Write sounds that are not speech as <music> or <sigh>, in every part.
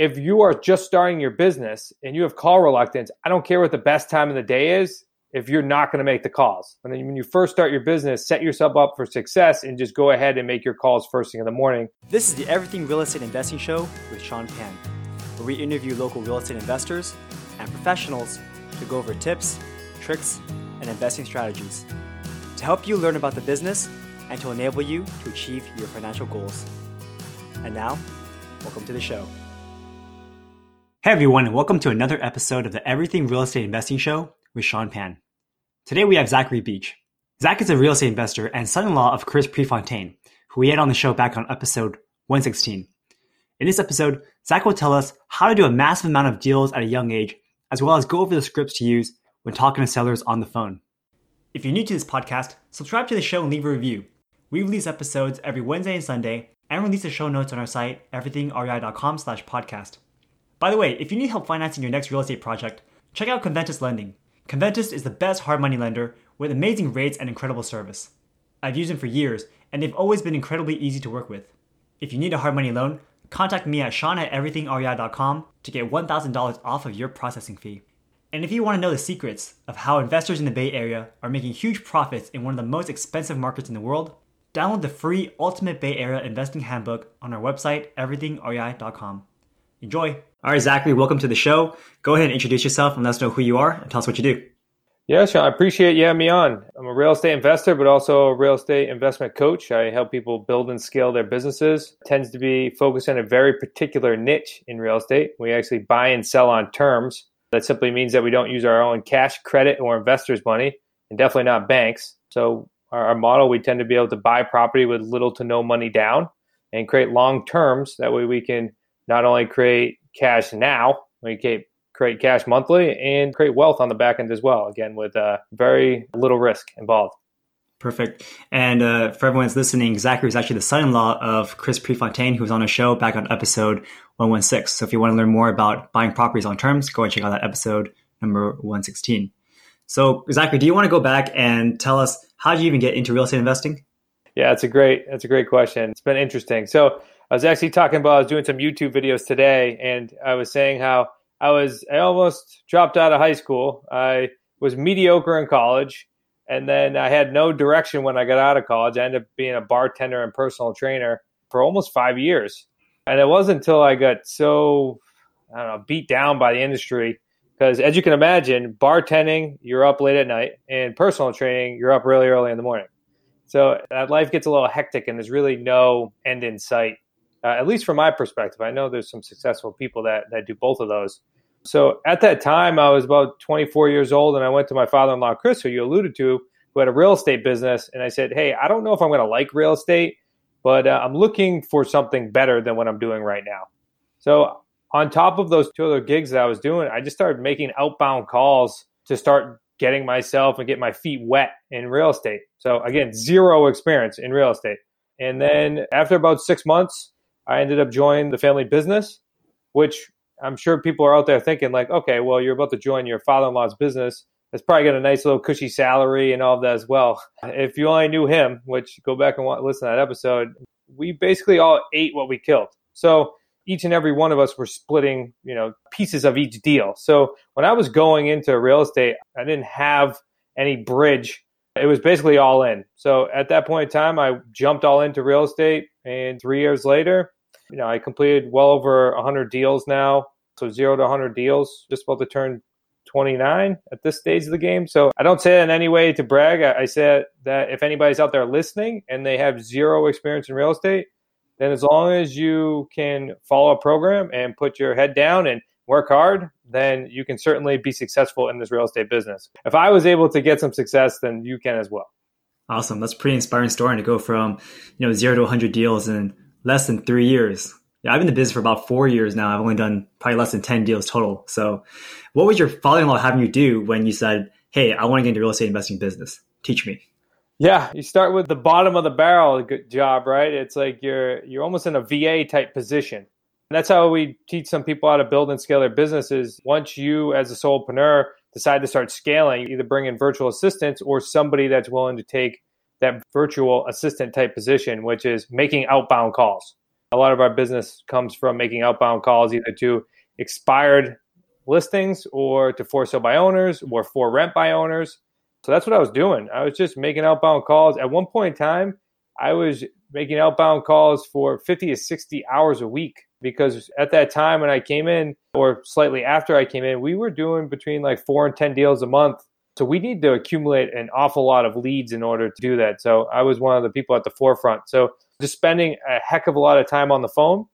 if you are just starting your business and you have call reluctance, I don't care what the best time of the day is if you're not going to make the calls. And then when you first start your business, set yourself up for success and just go ahead and make your calls first thing in the morning. This is the Everything Real Estate Investing Show with Sean Pan, where we interview local real estate investors and professionals to go over tips, tricks, and investing strategies to help you learn about the business and to enable you to achieve your financial goals. And now, welcome to the show. Hey everyone, and welcome to another episode of the Everything Real Estate Investing Show with Sean Pan. Today we have Zachary Beach. Zach is a real estate investor and son-in-law of Chris Prefontaine, who we had on the show back on episode 116. In this episode, Zach will tell us how to do a massive amount of deals at a young age, as well as go over the scripts to use when talking to sellers on the phone. If you're new to this podcast, subscribe to the show and leave a review. We release episodes every Wednesday and Sunday, and release the show notes on our site, everythingrei.com slash podcast. By the way, if you need help financing your next real estate project, check out Conventus Lending. Conventus is the best hard money lender with amazing rates and incredible service. I've used them for years, and they've always been incredibly easy to work with. If you need a hard money loan, contact me at sean at everythingrei.com to get $1,000 off of your processing fee. And if you want to know the secrets of how investors in the Bay Area are making huge profits in one of the most expensive markets in the world, download the free Ultimate Bay Area Investing Handbook on our website, everythingrei.com. Enjoy! All right, Zachary, welcome to the show. Go ahead and introduce yourself and let us know who you are and tell us what you do. Yeah, Sean, I appreciate you having me on. I'm a real estate investor, but also a real estate investment coach. I help people build and scale their businesses. Tends to be focused on a very particular niche in real estate. We actually buy and sell on terms that simply means that we don't use our own cash, credit, or investors' money, and definitely not banks. So, our, our model, we tend to be able to buy property with little to no money down and create long terms. That way, we can not only create cash now, we can create cash monthly and create wealth on the back end as well. Again, with uh, very little risk involved. Perfect. And uh, for everyone that's listening, Zachary is actually the son-in-law of Chris Prefontaine, who was on a show back on episode 116. So if you want to learn more about buying properties on terms, go and check out that episode number 116. So Zachary, do you want to go back and tell us how did you even get into real estate investing? Yeah, that's a great that's a great question. It's been interesting. So I was actually talking about I was doing some YouTube videos today, and I was saying how I was I almost dropped out of high school. I was mediocre in college and then I had no direction when I got out of college. I ended up being a bartender and personal trainer for almost five years. And it wasn't until I got so, I don't know, beat down by the industry. Because as you can imagine, bartending, you're up late at night, and personal training, you're up really early in the morning. So that life gets a little hectic, and there's really no end in sight, uh, at least from my perspective. I know there's some successful people that, that do both of those. So at that time, I was about 24 years old, and I went to my father in law, Chris, who you alluded to, who had a real estate business. And I said, Hey, I don't know if I'm going to like real estate, but uh, I'm looking for something better than what I'm doing right now. So, on top of those two other gigs that I was doing, I just started making outbound calls to start getting myself and get my feet wet in real estate. So, again, zero experience in real estate. And then after about six months, I ended up joining the family business, which I'm sure people are out there thinking like, okay, well, you're about to join your father-in-law's business. It's probably got a nice little cushy salary and all of that as well. If you only knew him, which go back and listen to that episode, we basically all ate what we killed. So each and every one of us were splitting, you know, pieces of each deal. So when I was going into real estate, I didn't have any bridge. It was basically all in. So at that point in time, I jumped all into real estate. And three years later, you know, I completed well over 100 deals now. So zero to 100 deals, just about to turn 29 at this stage of the game. So I don't say that in any way to brag. I, I say that if anybody's out there listening and they have zero experience in real estate, then as long as you can follow a program and put your head down and work hard, then you can certainly be successful in this real estate business. If I was able to get some success, then you can as well. Awesome. That's pretty inspiring story to go from, you know, zero to 100 deals in less than three years. Yeah, I've been in the business for about four years now. I've only done probably less than 10 deals total. So, what was your father in law having you do when you said, Hey, I want to get into real estate investing business? Teach me. Yeah, you start with the bottom of the barrel good job, right? It's like you're you're almost in a VA type position. And that's how we teach some people how to build and scale their businesses. Once you, as a solopreneur, decide to start scaling, either bring in virtual assistants or somebody that's willing to take that virtual assistant type position, which is making outbound calls. A lot of our business comes from making outbound calls either to expired listings or to for sale by owners or for rent by owners. So that's what I was doing. I was just making outbound calls. At one point in time, I was making outbound calls for 50 to 60 hours a week because at that time when I came in, or slightly after I came in, we were doing between like four and 10 deals a month. So we need to accumulate an awful lot of leads in order to do that. So I was one of the people at the forefront. So just spending a heck of a lot of time on the phone.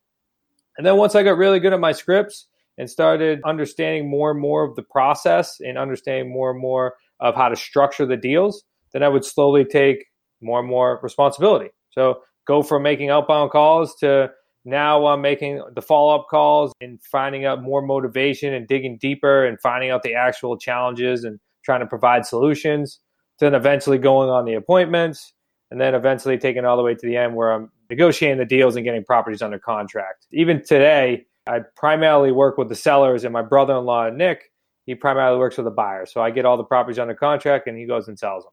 And then once I got really good at my scripts and started understanding more and more of the process and understanding more and more of how to structure the deals, then I would slowly take more and more responsibility. So go from making outbound calls to now I'm making the follow up calls and finding out more motivation and digging deeper and finding out the actual challenges and trying to provide solutions. Then eventually going on the appointments and then eventually taking all the way to the end where I'm negotiating the deals and getting properties under contract. Even today, I primarily work with the sellers and my brother in law, Nick, he primarily works with the buyer. So I get all the properties under contract and he goes and sells them.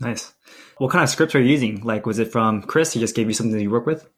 Nice. What kind of scripts are you using? Like, was it from Chris? He just gave you something that you work with?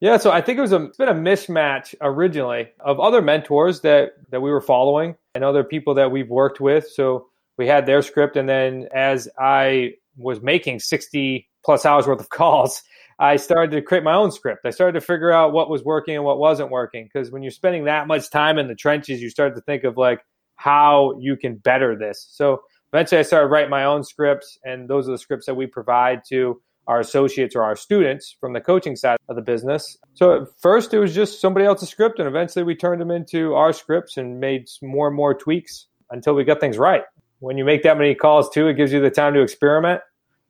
Yeah, so I think it was a it's been a mismatch originally of other mentors that that we were following and other people that we've worked with. So we had their script, and then as I was making sixty plus hours worth of <laughs> calls, I started to create my own script. I started to figure out what was working and what wasn't working because when you're spending that much time in the trenches, you start to think of like how you can better this. So eventually, I started writing my own scripts, and those are the scripts that we provide to our associates or our students from the coaching side of the business. So at first it was just somebody else's script, and eventually we turned them into our scripts and made more and more tweaks until we got things right. When you make that many calls too, it gives you the time to experiment.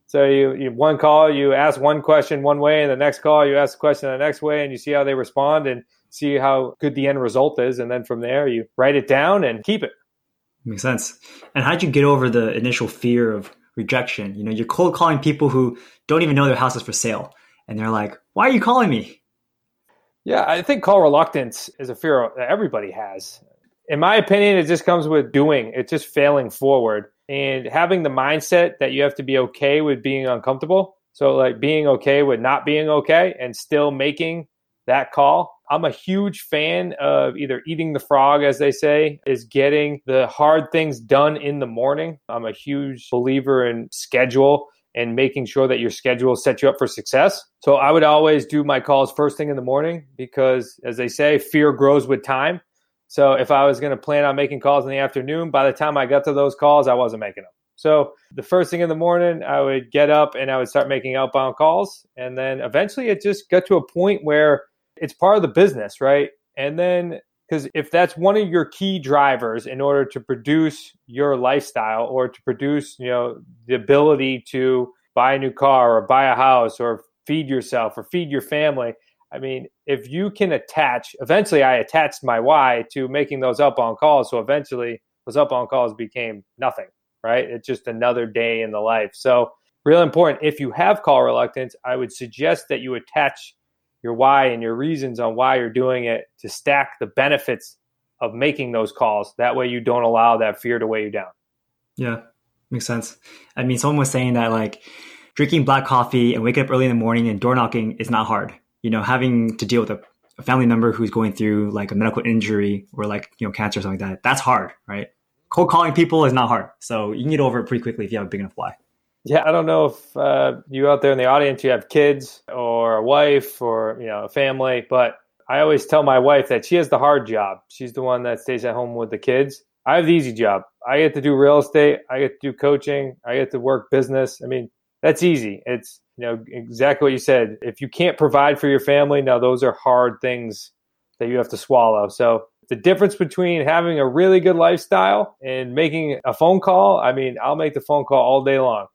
So you, you one call, you ask one question one way, and the next call you ask the question the next way, and you see how they respond and see how good the end result is, and then from there you write it down and keep it. Makes sense. And how'd you get over the initial fear of rejection. You know, you're cold calling people who don't even know their house is for sale. And they're like, why are you calling me? Yeah, I think call reluctance is a fear that everybody has. In my opinion, it just comes with doing, it's just failing forward and having the mindset that you have to be okay with being uncomfortable. So, like being okay with not being okay and still making that call I'm a huge fan of either eating the frog, as they say, is getting the hard things done in the morning. I'm a huge believer in schedule and making sure that your schedule sets you up for success. So I would always do my calls first thing in the morning because, as they say, fear grows with time. So if I was going to plan on making calls in the afternoon, by the time I got to those calls, I wasn't making them. So the first thing in the morning, I would get up and I would start making outbound calls. And then eventually it just got to a point where it's part of the business, right? And then because if that's one of your key drivers in order to produce your lifestyle or to produce, you know, the ability to buy a new car or buy a house or feed yourself or feed your family, I mean, if you can attach, eventually I attached my why to making those up on calls. So eventually those up on calls became nothing, right? It's just another day in the life. So, real important. If you have call reluctance, I would suggest that you attach your why and your reasons on why you're doing it to stack the benefits of making those calls. That way you don't allow that fear to weigh you down. Yeah, makes sense. I mean, someone was saying that like drinking black coffee and waking up early in the morning and door knocking is not hard. You know, having to deal with a, a family member who's going through like a medical injury or like, you know, cancer or something like that, that's hard, right? Cold calling people is not hard. So you can get over it pretty quickly if you have a big enough why. Yeah, I don't know if uh, you out there in the audience you have kids or a wife or you know a family, but I always tell my wife that she has the hard job. She's the one that stays at home with the kids. I have the easy job. I get to do real estate. I get to do coaching. I get to work business. I mean, that's easy. It's you know exactly what you said. If you can't provide for your family, now those are hard things that you have to swallow. So the difference between having a really good lifestyle and making a phone call, I mean, I'll make the phone call all day long.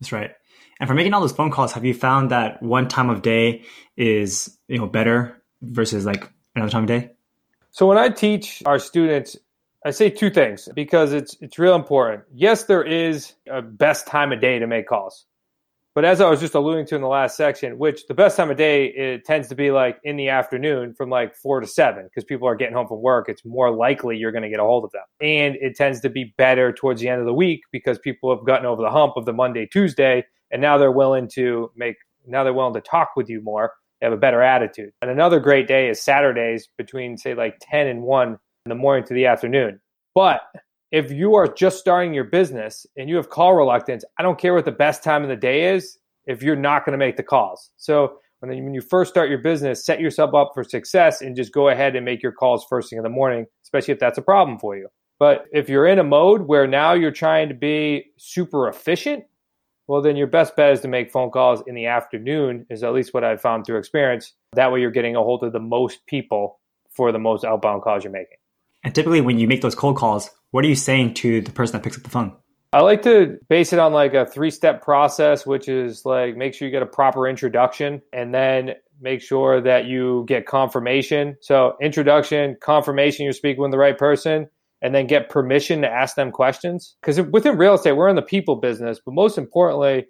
That's right. And for making all those phone calls, have you found that one time of day is you know better versus like another time of day? So when I teach our students, I say two things because it's it's real important. Yes, there is a best time of day to make calls. But as I was just alluding to in the last section, which the best time of day it tends to be like in the afternoon from like four to seven because people are getting home from work. It's more likely you're going to get a hold of them. And it tends to be better towards the end of the week because people have gotten over the hump of the Monday, Tuesday, and now they're willing to make, now they're willing to talk with you more. they have a better attitude. And another great day is Saturdays between, say, like 10 and 1 in the morning to the afternoon. But if you are just starting your business and you have call reluctance, I don't care what the best time of the day is if you're not going to make the calls. So when you first start your business, set yourself up for success and just go ahead and make your calls first thing in the morning, especially if that's a problem for you. But if you're in a mode where now you're trying to be super efficient, well, then your best bet is to make phone calls in the afternoon, is at least what I've found through experience. That way you're getting a hold of the most people for the most outbound calls you're making. And typically, when you make those cold calls, what are you saying to the person that picks up the phone? I like to base it on like a three step process, which is like make sure you get a proper introduction and then make sure that you get confirmation. So, introduction, confirmation, you're speaking with the right person, and then get permission to ask them questions. Because within real estate, we're in the people business, but most importantly,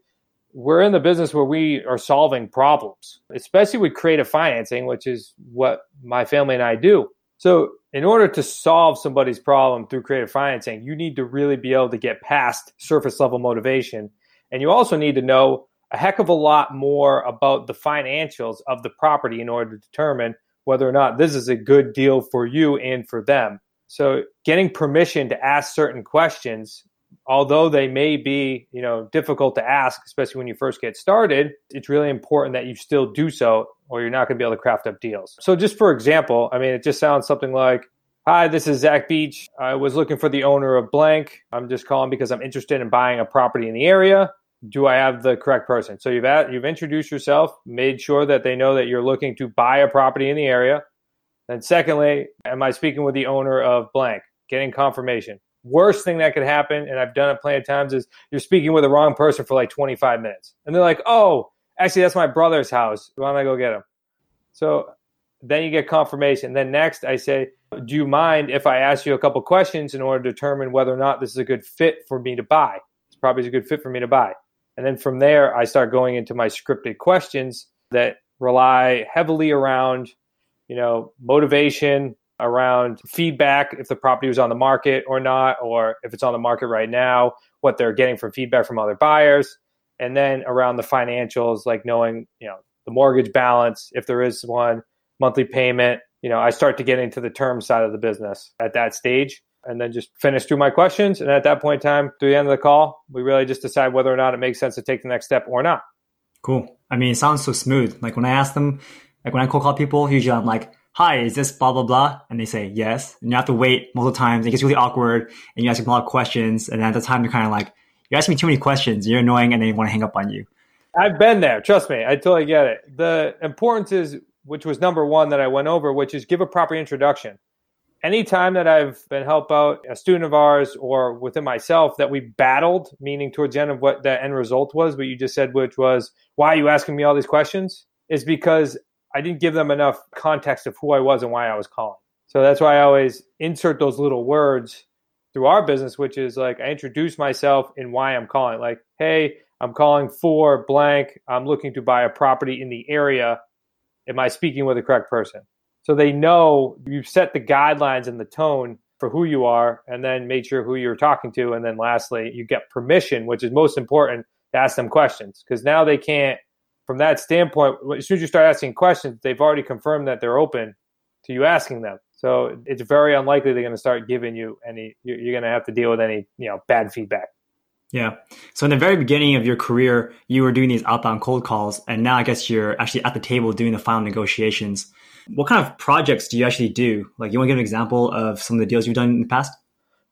we're in the business where we are solving problems, especially with creative financing, which is what my family and I do. So, in order to solve somebody's problem through creative financing, you need to really be able to get past surface level motivation. And you also need to know a heck of a lot more about the financials of the property in order to determine whether or not this is a good deal for you and for them. So, getting permission to ask certain questions although they may be, you know, difficult to ask, especially when you first get started, it's really important that you still do so or you're not going to be able to craft up deals. So just for example, I mean, it just sounds something like, Hi, this is Zach Beach. I was looking for the owner of blank. I'm just calling because I'm interested in buying a property in the area. Do I have the correct person? So you've at, you've introduced yourself, made sure that they know that you're looking to buy a property in the area. And secondly, am I speaking with the owner of blank? Getting confirmation worst thing that could happen, and I've done it plenty of times, is you're speaking with the wrong person for like 25 minutes. And they're like, oh, actually, that's my brother's house. Why don't I go get him? So then you get confirmation. Then next, I say, do you mind if I ask you a couple questions in order to determine whether or not this is a good fit for me to buy? It's probably a good fit for me to buy. And then from there, I start going into my scripted questions that rely heavily around, you know, motivation, around feedback if the property was on the market or not, or if it's on the market right now, what they're getting from feedback from other buyers, and then around the financials, like knowing you know the mortgage balance if there is one, monthly payment. You know, I start to get into the term side of the business at that stage. And then just finish through my questions. And at that point in time, through the end of the call, we really just decide whether or not it makes sense to take the next step or not. Cool. I mean, it sounds so smooth. Like when I ask them, like when I cold call people, usually I'm like, hi, is this blah, blah, blah? And they say yes. And you have to wait multiple times. It gets really awkward and you ask them a lot of questions. And at the time, you're kind of like, you're asking me too many questions. You're annoying and they want to hang up on you. I've been there. Trust me. I totally get it. The importance is, which was number one that I went over, which is give a proper introduction. Anytime that I've been help out a student of ours or within myself that we battled, meaning towards the end of what the end result was, what you just said, which was, why are you asking me all these questions? Is because I didn't give them enough context of who I was and why I was calling. So that's why I always insert those little words through our business, which is like I introduce myself and why I'm calling. Like, hey, I'm calling for blank. I'm looking to buy a property in the area. Am I speaking with the correct person? So they know you've set the guidelines and the tone for who you are, and then made sure who you're talking to. And then lastly, you get permission, which is most important, to ask them questions because now they can't from that standpoint, as soon as you start asking questions, they've already confirmed that they're open to you asking them. So it's very unlikely they're going to start giving you any. You're going to have to deal with any you know bad feedback. Yeah. So in the very beginning of your career, you were doing these outbound cold calls, and now I guess you're actually at the table doing the final negotiations. What kind of projects do you actually do? Like, you want to give an example of some of the deals you've done in the past?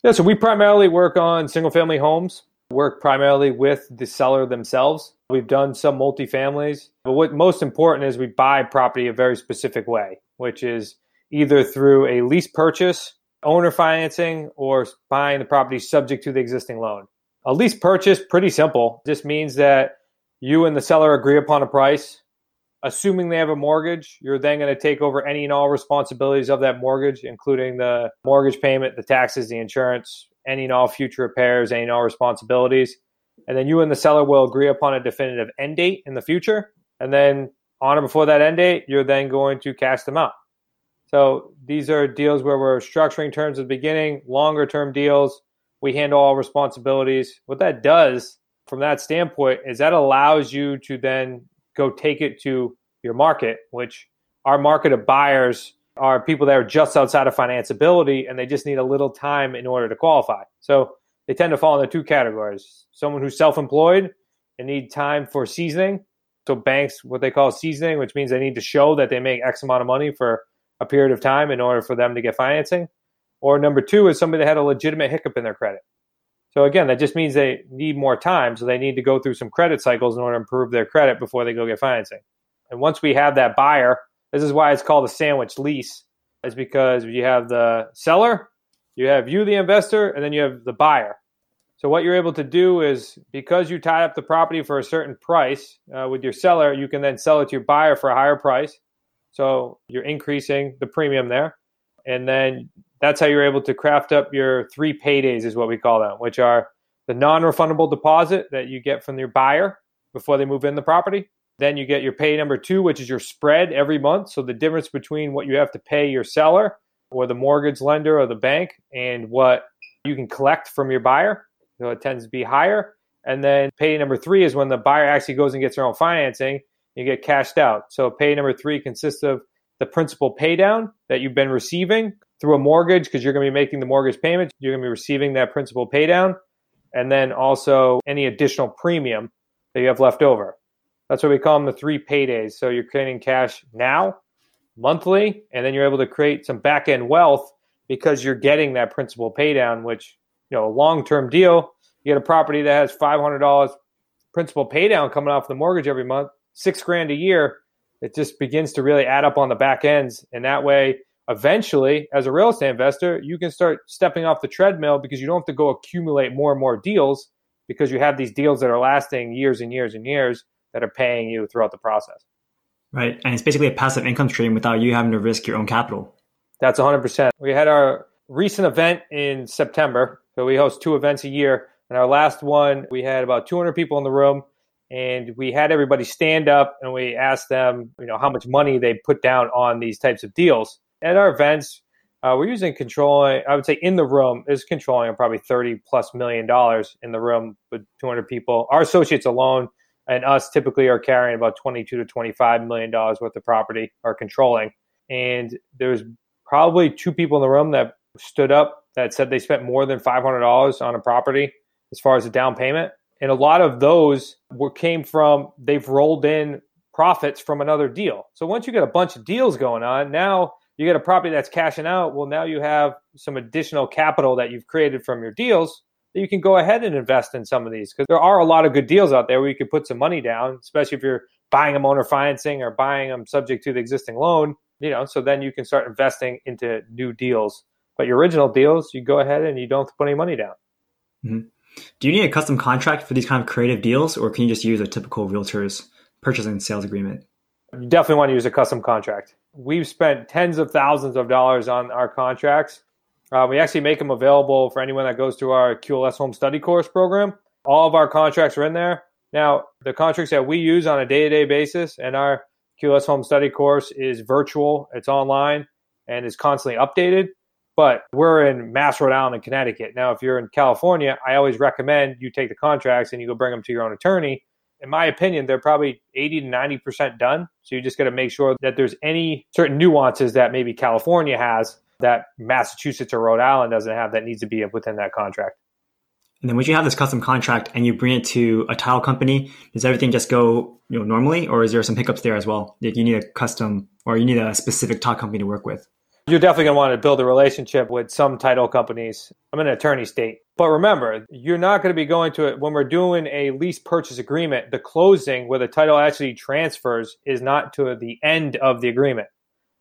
Yeah. So we primarily work on single family homes work primarily with the seller themselves. We've done some multifamilies, but what most important is we buy property a very specific way, which is either through a lease purchase, owner financing, or buying the property subject to the existing loan. A lease purchase, pretty simple. Just means that you and the seller agree upon a price. Assuming they have a mortgage, you're then going to take over any and all responsibilities of that mortgage, including the mortgage payment, the taxes, the insurance, any and all future repairs, any and all responsibilities. And then you and the seller will agree upon a definitive end date in the future. And then on or before that end date, you're then going to cash them out. So these are deals where we're structuring terms at the beginning, longer term deals. We handle all responsibilities. What that does from that standpoint is that allows you to then go take it to your market, which our market of buyers are people that are just outside of financeability and they just need a little time in order to qualify. So they tend to fall into two categories someone who's self employed and need time for seasoning. So banks, what they call seasoning, which means they need to show that they make X amount of money for a period of time in order for them to get financing. Or number two is somebody that had a legitimate hiccup in their credit. So again, that just means they need more time. So they need to go through some credit cycles in order to improve their credit before they go get financing. And once we have that buyer, this is why it's called a sandwich lease, is because you have the seller, you have you, the investor, and then you have the buyer. So what you're able to do is because you tied up the property for a certain price uh, with your seller, you can then sell it to your buyer for a higher price. So you're increasing the premium there. And then that's how you're able to craft up your three paydays, is what we call them, which are the non refundable deposit that you get from your buyer before they move in the property. Then you get your pay number two, which is your spread every month. So the difference between what you have to pay your seller or the mortgage lender or the bank and what you can collect from your buyer. So it tends to be higher. And then pay number three is when the buyer actually goes and gets their own financing, you get cashed out. So pay number three consists of the principal paydown that you've been receiving through a mortgage because you're going to be making the mortgage payment. You're going to be receiving that principal paydown. And then also any additional premium that you have left over. That's what we call them the three paydays. So you're creating cash now, monthly, and then you're able to create some back end wealth because you're getting that principal paydown, which, you know, a long term deal, you get a property that has $500 principal paydown coming off the mortgage every month, six grand a year. It just begins to really add up on the back ends. And that way, eventually, as a real estate investor, you can start stepping off the treadmill because you don't have to go accumulate more and more deals because you have these deals that are lasting years and years and years that are paying you throughout the process. Right. And it's basically a passive income stream without you having to risk your own capital. That's 100%. We had our recent event in September. So we host two events a year. And our last one, we had about 200 people in the room and we had everybody stand up and we asked them, you know, how much money they put down on these types of deals. At our events, uh, we're using controlling, I would say in the room is controlling probably 30 plus million dollars in the room with 200 people. Our associates alone and us typically are carrying about 22 to 25 million dollars worth of property are controlling and there's probably two people in the room that stood up that said they spent more than $500 on a property as far as a down payment and a lot of those were came from they've rolled in profits from another deal so once you get a bunch of deals going on now you get a property that's cashing out well now you have some additional capital that you've created from your deals that you can go ahead and invest in some of these because there are a lot of good deals out there where you could put some money down, especially if you're buying them owner financing or buying them subject to the existing loan. You know, so then you can start investing into new deals. But your original deals, you go ahead and you don't put any money down. Mm-hmm. Do you need a custom contract for these kind of creative deals, or can you just use a typical realtor's purchase and sales agreement? You definitely want to use a custom contract. We've spent tens of thousands of dollars on our contracts uh, we actually make them available for anyone that goes through our QLS Home Study Course program. All of our contracts are in there. Now, the contracts that we use on a day to day basis and our QLS Home Study Course is virtual, it's online, and is constantly updated. But we're in Mass, Rhode Island, and Connecticut. Now, if you're in California, I always recommend you take the contracts and you go bring them to your own attorney. In my opinion, they're probably 80 to 90% done. So you just got to make sure that there's any certain nuances that maybe California has that Massachusetts or Rhode Island doesn't have that needs to be within that contract. And then once you have this custom contract and you bring it to a title company, does everything just go you know normally, or is there some hiccups there as well? That you need a custom or you need a specific title company to work with? You're definitely going to want to build a relationship with some title companies. I'm an attorney state. But remember, you're not going to be going to it when we're doing a lease purchase agreement. The closing where the title actually transfers is not to the end of the agreement.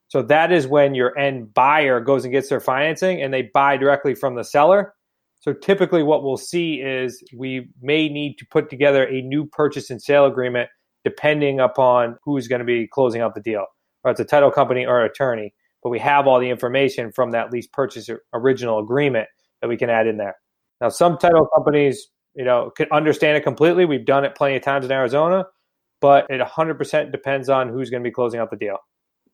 So that is when your end buyer goes and gets their financing and they buy directly from the seller. So typically what we'll see is we may need to put together a new purchase and sale agreement depending upon who's going to be closing out the deal, or it's a title company or an attorney. But we have all the information from that lease purchase original agreement that we can add in there. Now, some title companies, you know, can understand it completely. We've done it plenty of times in Arizona, but it 100% depends on who's going to be closing out the deal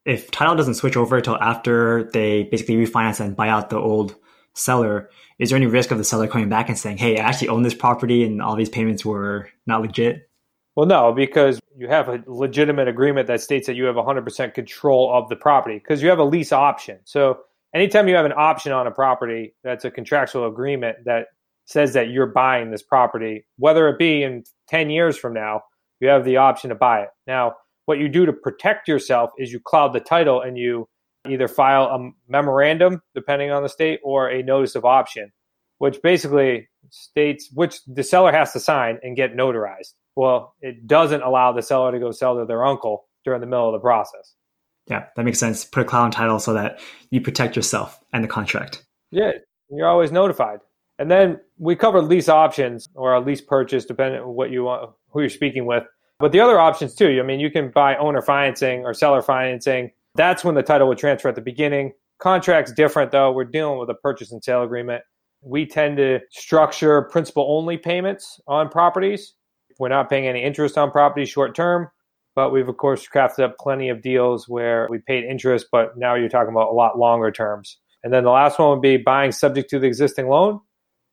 if title doesn't switch over until after they basically refinance and buy out the old seller, is there any risk of the seller coming back and saying, "Hey, I actually own this property and all these payments were not legit"? Well, no, because you have a legitimate agreement that states that you have 100% control of the property because you have a lease option. So anytime you have an option on a property, that's a contractual agreement that says that you're buying this property, whether it be in 10 years from now, you have the option to buy it. Now, what you do to protect yourself is you cloud the title and you either file a memorandum, depending on the state, or a notice of option, which basically states which the seller has to sign and get notarized. Well, it doesn't allow the seller to go sell to their uncle during the middle of the process. Yeah, that makes sense. Put a cloud on title so that you protect yourself and the contract. Yeah, you're always notified. And then we covered lease options or a lease purchase, depending on what you want, who you're speaking with. But the other options too. I mean, you can buy owner financing or seller financing. That's when the title would transfer at the beginning. Contract's different though. We're dealing with a purchase and sale agreement. We tend to structure principal only payments on properties. We're not paying any interest on property short term, but we've of course crafted up plenty of deals where we paid interest, but now you're talking about a lot longer terms. And then the last one would be buying subject to the existing loan,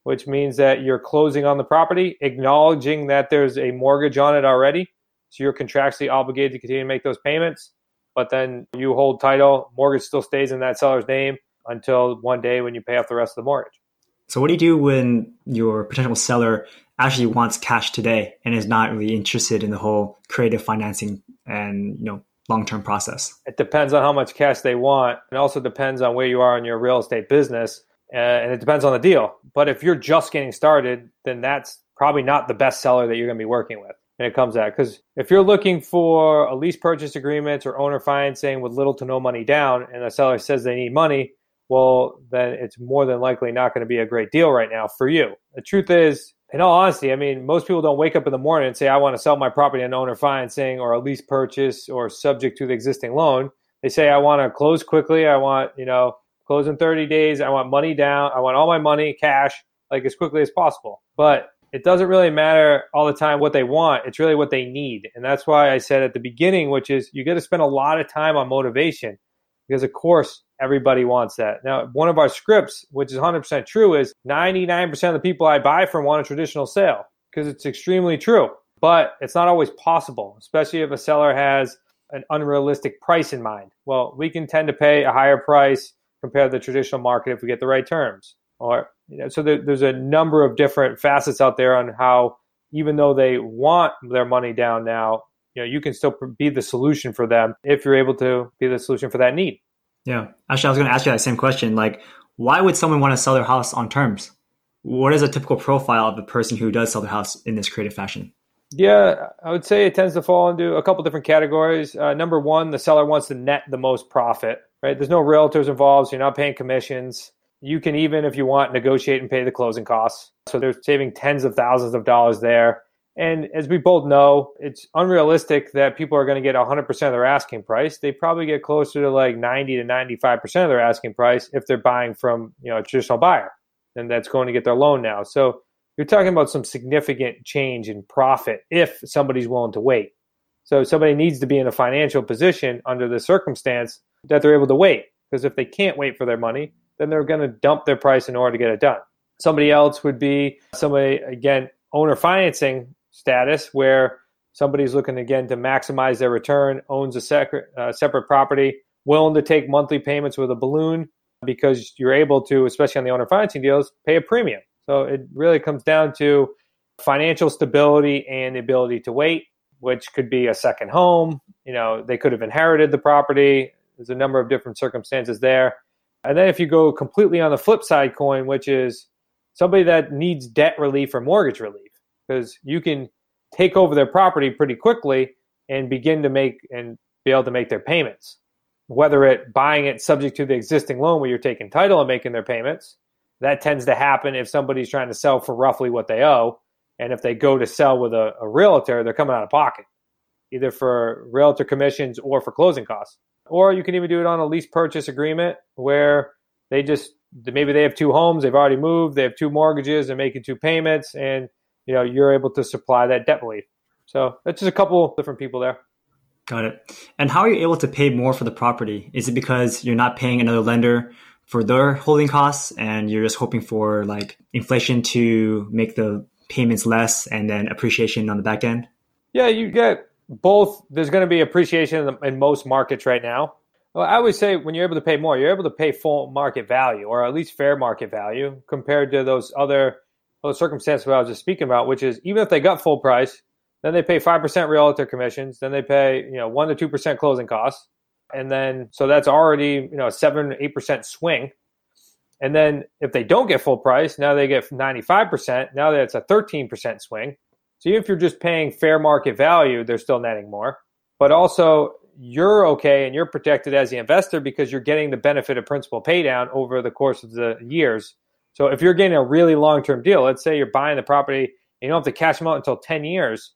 which means that you're closing on the property, acknowledging that there's a mortgage on it already. So you're contractually obligated to continue to make those payments but then you hold title, mortgage still stays in that seller's name until one day when you pay off the rest of the mortgage. So what do you do when your potential seller actually wants cash today and is not really interested in the whole creative financing and you know long-term process? It depends on how much cash they want. It also depends on where you are in your real estate business uh, and it depends on the deal. But if you're just getting started, then that's probably not the best seller that you're going to be working with and it comes out. Because if you're looking for a lease purchase agreement or owner financing with little to no money down, and the seller says they need money, well, then it's more than likely not going to be a great deal right now for you. The truth is, in all honesty, I mean, most people don't wake up in the morning and say, I want to sell my property on owner financing or a lease purchase or subject to the existing loan. They say, I want to close quickly. I want, you know, close in 30 days. I want money down. I want all my money, cash, like as quickly as possible. But it doesn't really matter all the time what they want. It's really what they need. And that's why I said at the beginning, which is you got to spend a lot of time on motivation because, of course, everybody wants that. Now, one of our scripts, which is 100% true, is 99% of the people I buy from want a traditional sale because it's extremely true. But it's not always possible, especially if a seller has an unrealistic price in mind. Well, we can tend to pay a higher price compared to the traditional market if we get the right terms. Or you know, so there, there's a number of different facets out there on how, even though they want their money down now, you know, you can still be the solution for them if you're able to be the solution for that need. Yeah, actually, I was going to ask you that same question. Like, why would someone want to sell their house on terms? What is a typical profile of a person who does sell their house in this creative fashion? Yeah, I would say it tends to fall into a couple different categories. Uh, number one, the seller wants to net the most profit. Right? There's no realtors involved, so you're not paying commissions. You can even, if you want, negotiate and pay the closing costs. So they're saving tens of thousands of dollars there. And as we both know, it's unrealistic that people are going to get 100% of their asking price. They probably get closer to like 90 to 95% of their asking price if they're buying from, you know, a traditional buyer. And that's going to get their loan now. So you're talking about some significant change in profit if somebody's willing to wait. So somebody needs to be in a financial position under the circumstance that they're able to wait. Because if they can't wait for their money, then they're going to dump their price in order to get it done. Somebody else would be somebody, again, owner financing status, where somebody's looking again to maximize their return, owns a separate, uh, separate property, willing to take monthly payments with a balloon because you're able to, especially on the owner financing deals, pay a premium. So it really comes down to financial stability and the ability to wait, which could be a second home. You know, they could have inherited the property. There's a number of different circumstances there. And then if you go completely on the flip side coin, which is somebody that needs debt relief or mortgage relief, because you can take over their property pretty quickly and begin to make and be able to make their payments. Whether it buying it subject to the existing loan where you're taking title and making their payments, that tends to happen if somebody's trying to sell for roughly what they owe. And if they go to sell with a, a realtor, they're coming out of pocket, either for realtor commissions or for closing costs. Or you can even do it on a lease purchase agreement where they just maybe they have two homes, they've already moved, they have two mortgages, they're making two payments, and you know you're able to supply that debt relief. So that's just a couple different people there. Got it. And how are you able to pay more for the property? Is it because you're not paying another lender for their holding costs and you're just hoping for like inflation to make the payments less and then appreciation on the back end? Yeah, you get both. There's going to be appreciation in, the, in most markets right now. Well, I would say when you're able to pay more, you're able to pay full market value or at least fair market value compared to those other those circumstances I was just speaking about, which is even if they got full price, then they pay five percent realtor commissions, then they pay you know one to two percent closing costs, and then so that's already you know a seven eight percent swing. And then if they don't get full price, now they get ninety five percent. Now that's a thirteen percent swing. So even if you're just paying fair market value, they're still netting more. But also you're okay and you're protected as the investor because you're getting the benefit of principal paydown over the course of the years. So if you're getting a really long term deal, let's say you're buying the property and you don't have to cash them out until 10 years.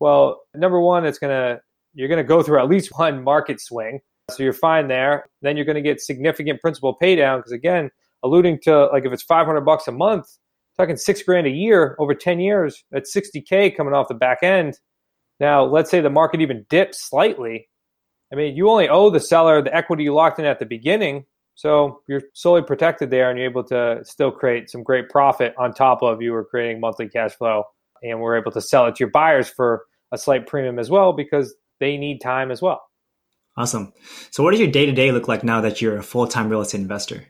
Well, number one, it's going to, you're going to go through at least one market swing. So you're fine there. Then you're going to get significant principal paydown because again, alluding to like if it's 500 bucks a month, talking six grand a year over 10 years, that's 60K coming off the back end. Now, let's say the market even dips slightly. I mean, you only owe the seller the equity you locked in at the beginning. So you're solely protected there and you're able to still create some great profit on top of you were creating monthly cash flow. And we're able to sell it to your buyers for a slight premium as well because they need time as well. Awesome. So, what does your day to day look like now that you're a full time real estate investor?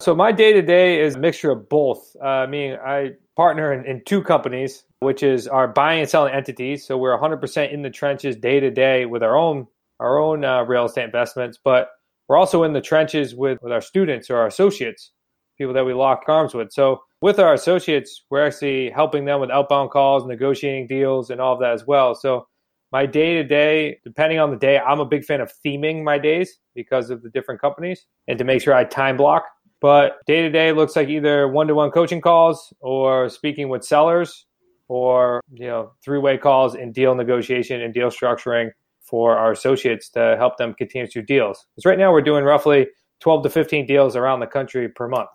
So, my day to day is a mixture of both. Uh, I mean, I partner in, in two companies, which is our buying and selling entities. So, we're 100% in the trenches day to day with our own our own uh, real estate investments, but we're also in the trenches with, with our students or our associates, people that we lock arms with. So with our associates, we're actually helping them with outbound calls, negotiating deals, and all of that as well. So my day to day, depending on the day, I'm a big fan of theming my days because of the different companies and to make sure I time block. But day to day looks like either one to one coaching calls or speaking with sellers or you know three way calls and deal negotiation and deal structuring for our associates to help them continue to do deals. Because right now we're doing roughly 12 to 15 deals around the country per month.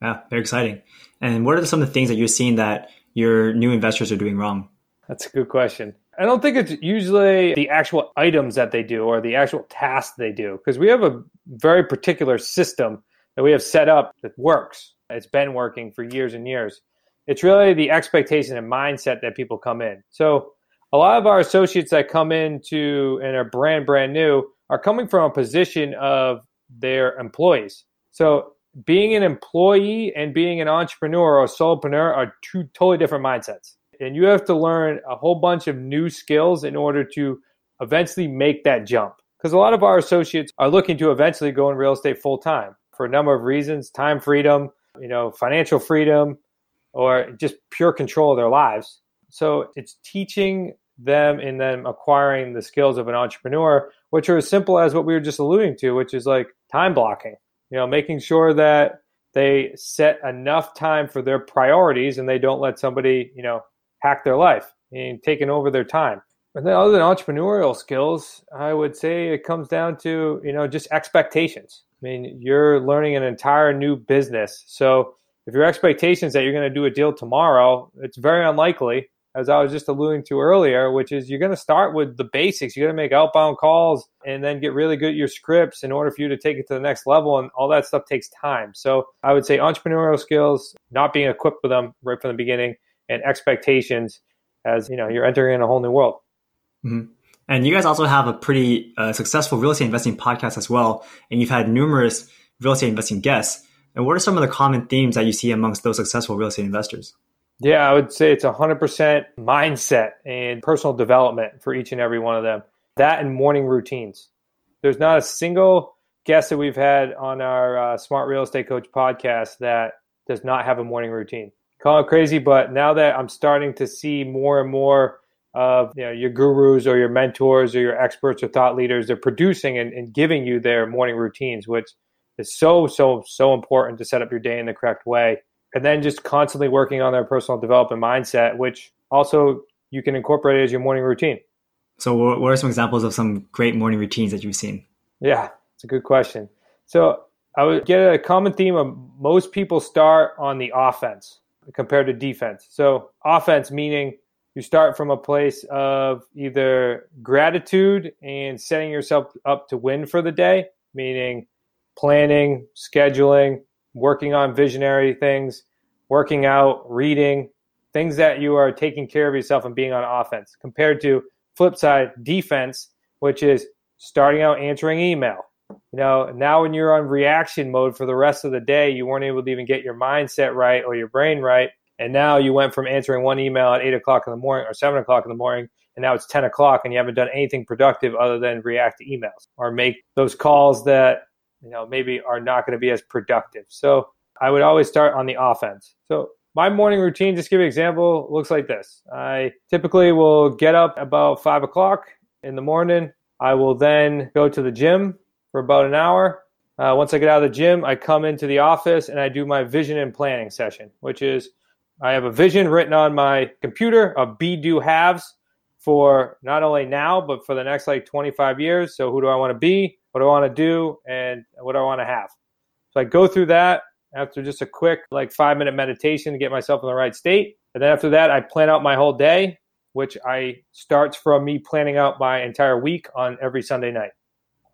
Yeah, very exciting. And what are some of the things that you're seeing that your new investors are doing wrong? That's a good question. I don't think it's usually the actual items that they do or the actual tasks they do, because we have a very particular system that we have set up that works. It's been working for years and years. It's really the expectation and mindset that people come in. So a lot of our associates that come into and are brand brand new are coming from a position of their employees. So being an employee and being an entrepreneur or a solopreneur are two totally different mindsets. And you have to learn a whole bunch of new skills in order to eventually make that jump. Because a lot of our associates are looking to eventually go in real estate full time for a number of reasons time freedom, you know, financial freedom, or just pure control of their lives. So it's teaching them in them acquiring the skills of an entrepreneur, which are as simple as what we were just alluding to, which is like time blocking. You know, making sure that they set enough time for their priorities and they don't let somebody, you know, hack their life and taking over their time. And then other than entrepreneurial skills, I would say it comes down to, you know, just expectations. I mean, you're learning an entire new business. So if your expectations that you're going to do a deal tomorrow, it's very unlikely as I was just alluding to earlier, which is you're going to start with the basics. You're going to make outbound calls and then get really good at your scripts in order for you to take it to the next level. And all that stuff takes time. So I would say entrepreneurial skills, not being equipped with them right from the beginning, and expectations as you know you're entering in a whole new world. Mm-hmm. And you guys also have a pretty uh, successful real estate investing podcast as well, and you've had numerous real estate investing guests. And what are some of the common themes that you see amongst those successful real estate investors? Yeah, I would say it's 100% mindset and personal development for each and every one of them. That and morning routines. There's not a single guest that we've had on our uh, Smart Real Estate Coach podcast that does not have a morning routine. Call it crazy, but now that I'm starting to see more and more of you know, your gurus or your mentors or your experts or thought leaders, they're producing and, and giving you their morning routines, which is so, so, so important to set up your day in the correct way and then just constantly working on their personal development mindset, which also you can incorporate as your morning routine. So, what are some examples of some great morning routines that you've seen? Yeah, it's a good question. So, I would get a common theme of most people start on the offense compared to defense. So, offense meaning you start from a place of either gratitude and setting yourself up to win for the day, meaning planning, scheduling, working on visionary things, working out, reading, things that you are taking care of yourself and being on offense compared to flip side defense, which is starting out answering email. You know, now when you're on reaction mode for the rest of the day, you weren't able to even get your mindset right or your brain right. And now you went from answering one email at eight o'clock in the morning or seven o'clock in the morning, and now it's 10 o'clock and you haven't done anything productive other than react to emails or make those calls that, you know, maybe are not going to be as productive. So I would always start on the offense. So my morning routine, just give you an example, looks like this. I typically will get up about five o'clock in the morning. I will then go to the gym for about an hour. Uh, once I get out of the gym, I come into the office and I do my vision and planning session, which is I have a vision written on my computer of be do haves for not only now, but for the next like 25 years. So, who do I want to be? What do I want to do? And what do I want to have? So, I go through that after just a quick like five minute meditation to get myself in the right state. And then after that, I plan out my whole day, which I starts from me planning out my entire week on every Sunday night.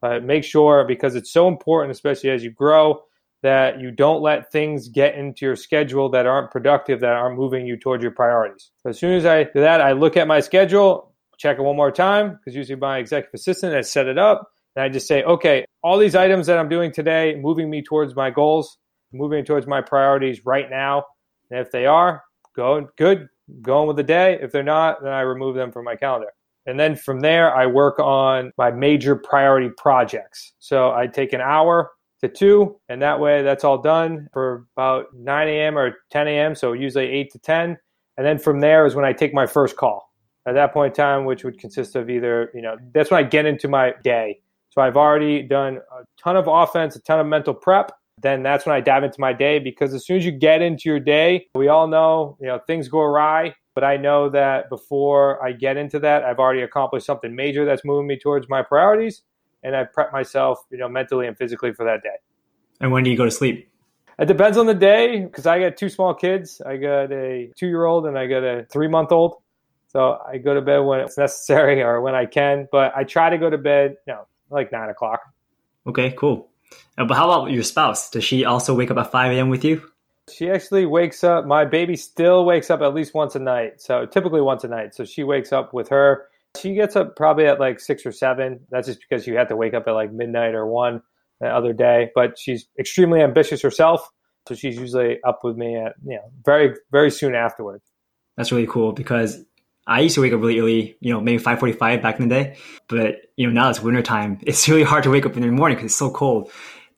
But make sure because it's so important, especially as you grow, that you don't let things get into your schedule that aren't productive, that aren't moving you towards your priorities. So as soon as I do that, I look at my schedule, check it one more time, because usually my executive assistant has set it up. And I just say, okay, all these items that I'm doing today, moving me towards my goals, moving towards my priorities right now. And if they are, go good, going with the day. If they're not, then I remove them from my calendar. And then from there, I work on my major priority projects. So I take an hour to two, and that way that's all done for about 9 a.m. or 10 a.m. So usually 8 to 10. And then from there is when I take my first call. At that point in time, which would consist of either, you know, that's when I get into my day. So I've already done a ton of offense, a ton of mental prep then that's when I dive into my day because as soon as you get into your day, we all know, you know, things go awry, but I know that before I get into that, I've already accomplished something major that's moving me towards my priorities and I prep myself, you know, mentally and physically for that day. And when do you go to sleep? It depends on the day because I got two small kids. I got a two year old and I got a three month old. So I go to bed when it's necessary or when I can, but I try to go to bed, you know, like nine o'clock. Okay, cool. Uh, but how about your spouse? Does she also wake up at 5 a.m. with you? She actually wakes up. My baby still wakes up at least once a night. So typically once a night. So she wakes up with her. She gets up probably at like six or seven. That's just because you have to wake up at like midnight or one the other day. But she's extremely ambitious herself. So she's usually up with me at, you know, very, very soon afterwards. That's really cool because I used to wake up really early, you know, maybe 5.45 back in the day. But, you know, now it's wintertime. <laughs> It's really hard to wake up in the morning because it's so cold.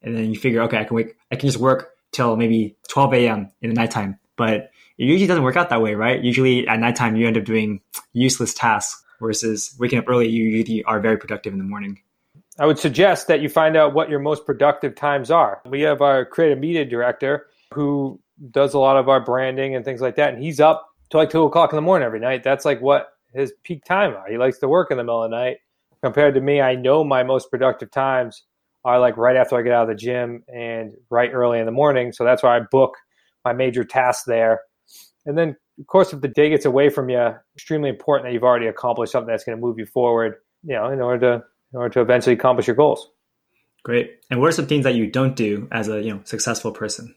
And then you figure, okay, I can wake, I can just work till maybe 12 a.m. in the nighttime. But it usually doesn't work out that way, right? Usually at nighttime, you end up doing useless tasks versus waking up early, you usually are very productive in the morning. I would suggest that you find out what your most productive times are. We have our creative media director who does a lot of our branding and things like that. And he's up till like two o'clock in the morning every night. That's like what his peak time are. He likes to work in the middle of the night. Compared to me, I know my most productive times are like right after I get out of the gym and right early in the morning. So that's why I book my major tasks there. And then, of course, if the day gets away from you, extremely important that you've already accomplished something that's going to move you forward. You know, in order to in order to eventually accomplish your goals. Great. And what are some things that you don't do as a you know successful person?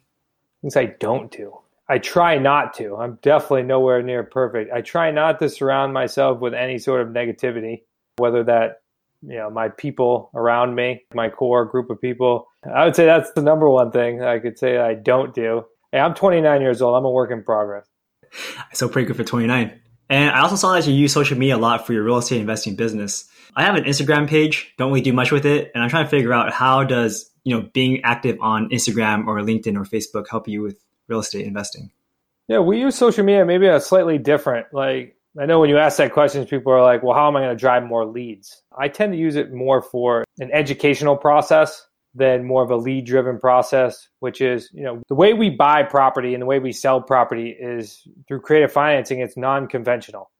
Things I don't do. I try not to. I'm definitely nowhere near perfect. I try not to surround myself with any sort of negativity, whether that you know my people around me, my core group of people. I would say that's the number one thing I could say I don't do. Hey, I'm 29 years old. I'm a work in progress. So pretty good for 29. And I also saw that you use social media a lot for your real estate investing business. I have an Instagram page, don't really do much with it, and I'm trying to figure out how does, you know, being active on Instagram or LinkedIn or Facebook help you with real estate investing? Yeah, we use social media maybe a slightly different. Like I know when you ask that question, people are like, "Well, how am I going to drive more leads?" I tend to use it more for an educational process than more of a lead driven process, which is, you know, the way we buy property and the way we sell property is through creative financing, it's non conventional.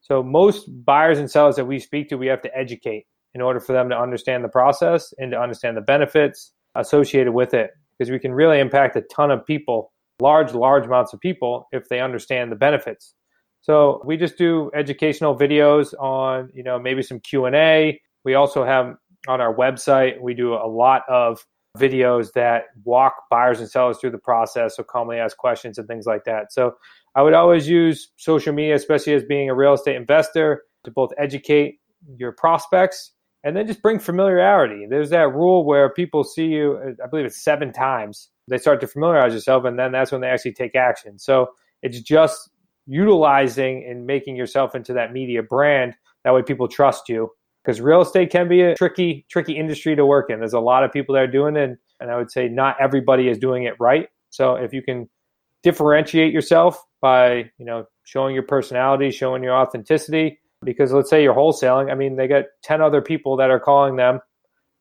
So most buyers and sellers that we speak to, we have to educate in order for them to understand the process and to understand the benefits associated with it because we can really impact a ton of people, large, large amounts of people if they understand the benefits. So we just do educational videos on, you know, maybe some Q&A. We also have on our website, we do a lot of videos that walk buyers and sellers through the process. So commonly asked questions and things like that. So I would always use social media, especially as being a real estate investor, to both educate your prospects and then just bring familiarity. There's that rule where people see you, I believe it's seven times. They start to familiarize yourself, and then that's when they actually take action. So it's just utilizing and making yourself into that media brand. That way, people trust you because real estate can be a tricky, tricky industry to work in. There's a lot of people that are doing it, and I would say not everybody is doing it right. So if you can differentiate yourself by, you know, showing your personality, showing your authenticity, because let's say you're wholesaling, I mean, they got 10 other people that are calling them,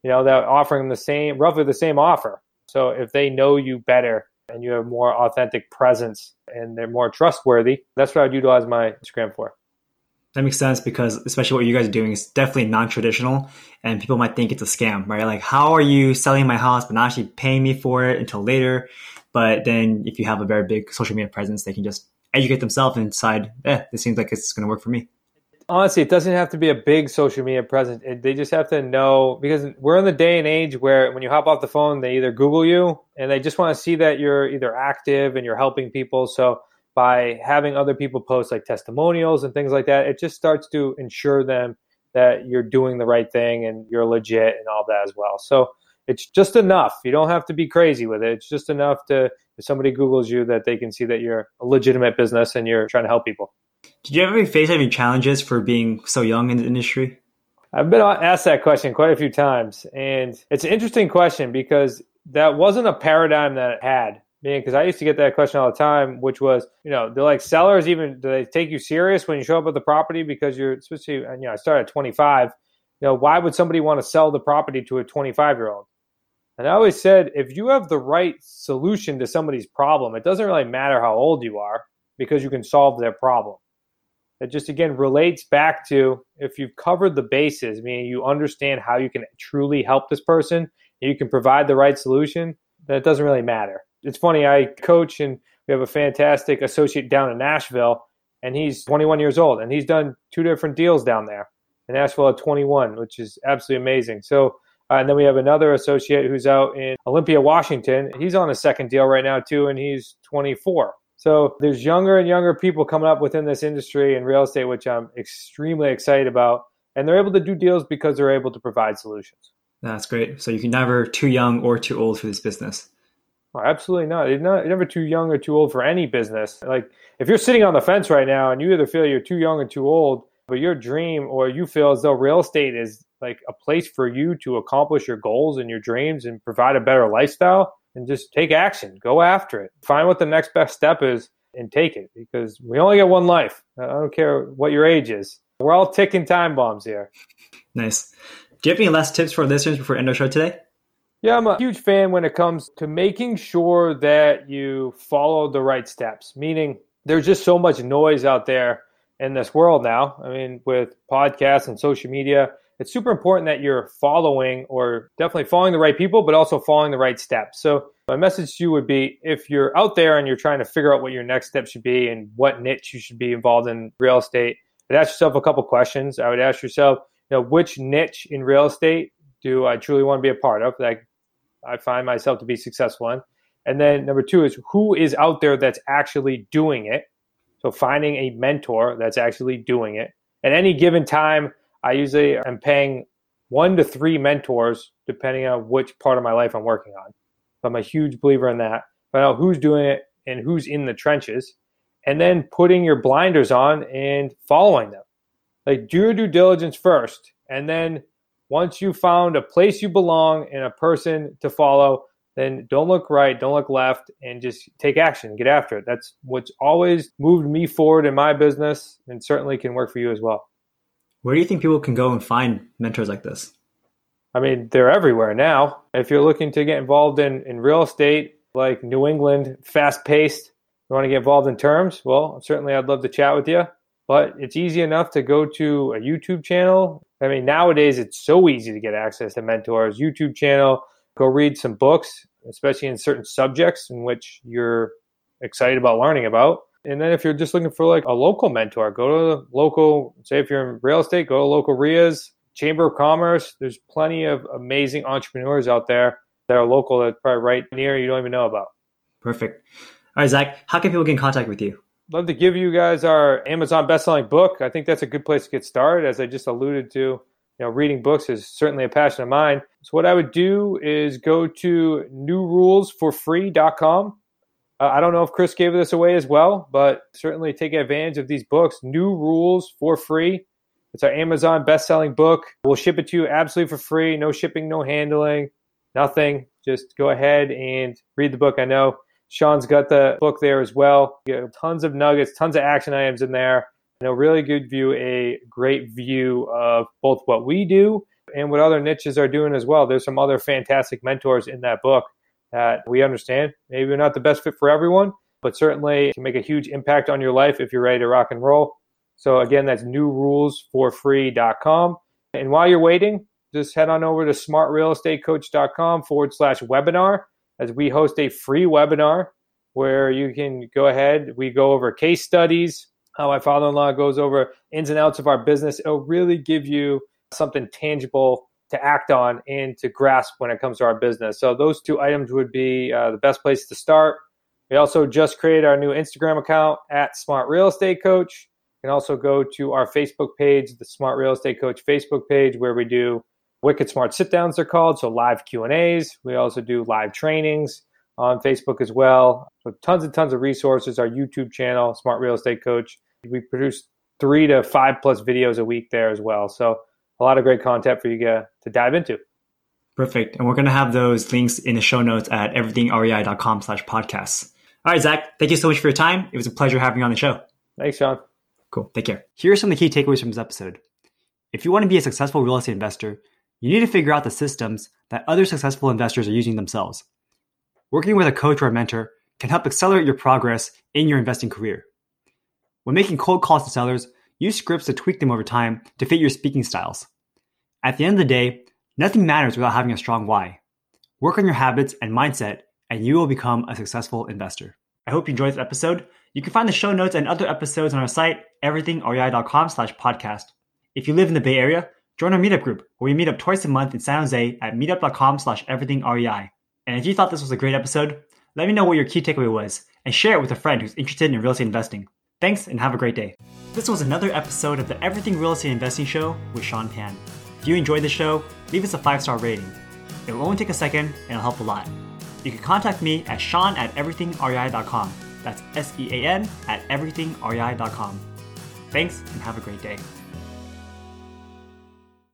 you know, that offering them the same, roughly the same offer. So if they know you better and you have more authentic presence and they're more trustworthy, that's what I'd utilize my Instagram for. That makes sense because especially what you guys are doing is definitely non-traditional and people might think it's a scam, right? Like, how are you selling my house but not actually paying me for it until later? But then if you have a very big social media presence, they can just educate themselves and decide, eh, this seems like it's going to work for me honestly, it doesn't have to be a big social media presence. They just have to know because we're in the day and age where when you hop off the phone, they either Google you and they just want to see that you're either active and you're helping people. So by having other people post like testimonials and things like that, it just starts to ensure them that you're doing the right thing and you're legit and all that as well. So it's just enough. You don't have to be crazy with it. It's just enough to if somebody Googles you that they can see that you're a legitimate business and you're trying to help people. Did you ever face any challenges for being so young in the industry? I've been asked that question quite a few times, and it's an interesting question because that wasn't a paradigm that I had. Because I used to get that question all the time, which was, you know, they're like sellers even do they take you serious when you show up at the property because you're especially, uh, you know, I started at 25. You know, why would somebody want to sell the property to a 25 year old? And I always said, if you have the right solution to somebody's problem, it doesn't really matter how old you are because you can solve their problem that just again relates back to if you've covered the bases, meaning you understand how you can truly help this person, and you can provide the right solution, then it doesn't really matter. It's funny, I coach and we have a fantastic associate down in Nashville, and he's 21 years old, and he's done two different deals down there in Nashville at 21, which is absolutely amazing. So, uh, and then we have another associate who's out in Olympia, Washington. He's on a second deal right now too, and he's 24. So there's younger and younger people coming up within this industry in real estate, which I'm extremely excited about. And they're able to do deals because they're able to provide solutions. That's great. So you can never too young or too old for this business. Absolutely not. You're, not. you're never too young or too old for any business. Like if you're sitting on the fence right now and you either feel you're too young or too old, but your dream or you feel as though real estate is like a place for you to accomplish your goals and your dreams and provide a better lifestyle, and just take action. Go after it. Find what the next best step is and take it because we only get one life. I don't care what your age is. We're all ticking time bombs here. Nice. Do you have any last tips for listeners before end our show today? Yeah, I'm a huge fan when it comes to making sure that you follow the right steps, meaning there's just so much noise out there in this world now. I mean, with podcasts and social media, it's super important that you're following or definitely following the right people, but also following the right steps. So, my message to you would be if you're out there and you're trying to figure out what your next step should be and what niche you should be involved in real estate, I'd ask yourself a couple questions. I would ask yourself, you know, which niche in real estate do I truly want to be a part of that I find myself to be successful in? And then number two is who is out there that's actually doing it? So finding a mentor that's actually doing it. At any given time, I usually am paying one to three mentors depending on which part of my life I'm working on. I'm a huge believer in that. Find out who's doing it and who's in the trenches, and then putting your blinders on and following them. Like do your due diligence first, and then once you found a place you belong and a person to follow, then don't look right, don't look left, and just take action, get after it. That's what's always moved me forward in my business, and certainly can work for you as well. Where do you think people can go and find mentors like this? I mean, they're everywhere now. If you're looking to get involved in, in real estate, like New England, fast paced, you want to get involved in terms, well, certainly I'd love to chat with you. But it's easy enough to go to a YouTube channel. I mean, nowadays it's so easy to get access to mentors. YouTube channel, go read some books, especially in certain subjects in which you're excited about learning about. And then if you're just looking for like a local mentor, go to the local, say if you're in real estate, go to local RIAs, Chamber of Commerce. There's plenty of amazing entrepreneurs out there that are local that's probably right near you don't even know about. Perfect. All right, Zach, how can people get in contact with you? Love to give you guys our Amazon best-selling book. I think that's a good place to get started. As I just alluded to, you know, reading books is certainly a passion of mine. So what I would do is go to newrulesforfree.com. Uh, I don't know if Chris gave this away as well, but certainly take advantage of these books. New Rules for Free. It's our Amazon best-selling book. We'll ship it to you absolutely for free. No shipping, no handling, nothing. Just go ahead and read the book. I know Sean's got the book there as well. Tons of nuggets, tons of action items in there. And a really good view, a great view of both what we do and what other niches are doing as well. There's some other fantastic mentors in that book that we understand. Maybe we're not the best fit for everyone, but certainly can make a huge impact on your life if you're ready to rock and roll. So again, that's newrulesforfree.com. And while you're waiting, just head on over to smartrealestatecoach.com forward slash webinar as we host a free webinar where you can go ahead. We go over case studies, how my father in law goes over ins and outs of our business. It'll really give you something tangible to act on and to grasp when it comes to our business. So, those two items would be uh, the best place to start. We also just created our new Instagram account at Smart Real Estate Coach. You can also go to our Facebook page, the Smart Real Estate Coach Facebook page, where we do Wicked Smart Sit Downs, they're called. So live Q and A's. We also do live trainings on Facebook as well. So tons and tons of resources. Our YouTube channel, Smart Real Estate Coach. We produce three to five plus videos a week there as well. So a lot of great content for you to, to dive into. Perfect. And we're going to have those links in the show notes at everythingrei.com slash podcasts. All right, Zach, thank you so much for your time. It was a pleasure having you on the show. Thanks, Sean. Cool. Take care. Here are some of the key takeaways from this episode. If you want to be a successful real estate investor, you need to figure out the systems that other successful investors are using themselves. Working with a coach or a mentor can help accelerate your progress in your investing career. When making cold calls to sellers, use scripts to tweak them over time to fit your speaking styles. At the end of the day, nothing matters without having a strong why. Work on your habits and mindset, and you will become a successful investor. I hope you enjoyed this episode. You can find the show notes and other episodes on our site, everythingrei.com slash podcast. If you live in the Bay Area, Join our meetup group where we meet up twice a month in San Jose at meetup.com slash everythingrei. And if you thought this was a great episode, let me know what your key takeaway was and share it with a friend who's interested in real estate investing. Thanks and have a great day. This was another episode of the Everything Real Estate Investing Show with Sean Pan. If you enjoyed the show, leave us a five star rating. It will only take a second and it'll help a lot. You can contact me at sean at everythingrei.com. That's S E A N at everythingrei.com. Thanks and have a great day.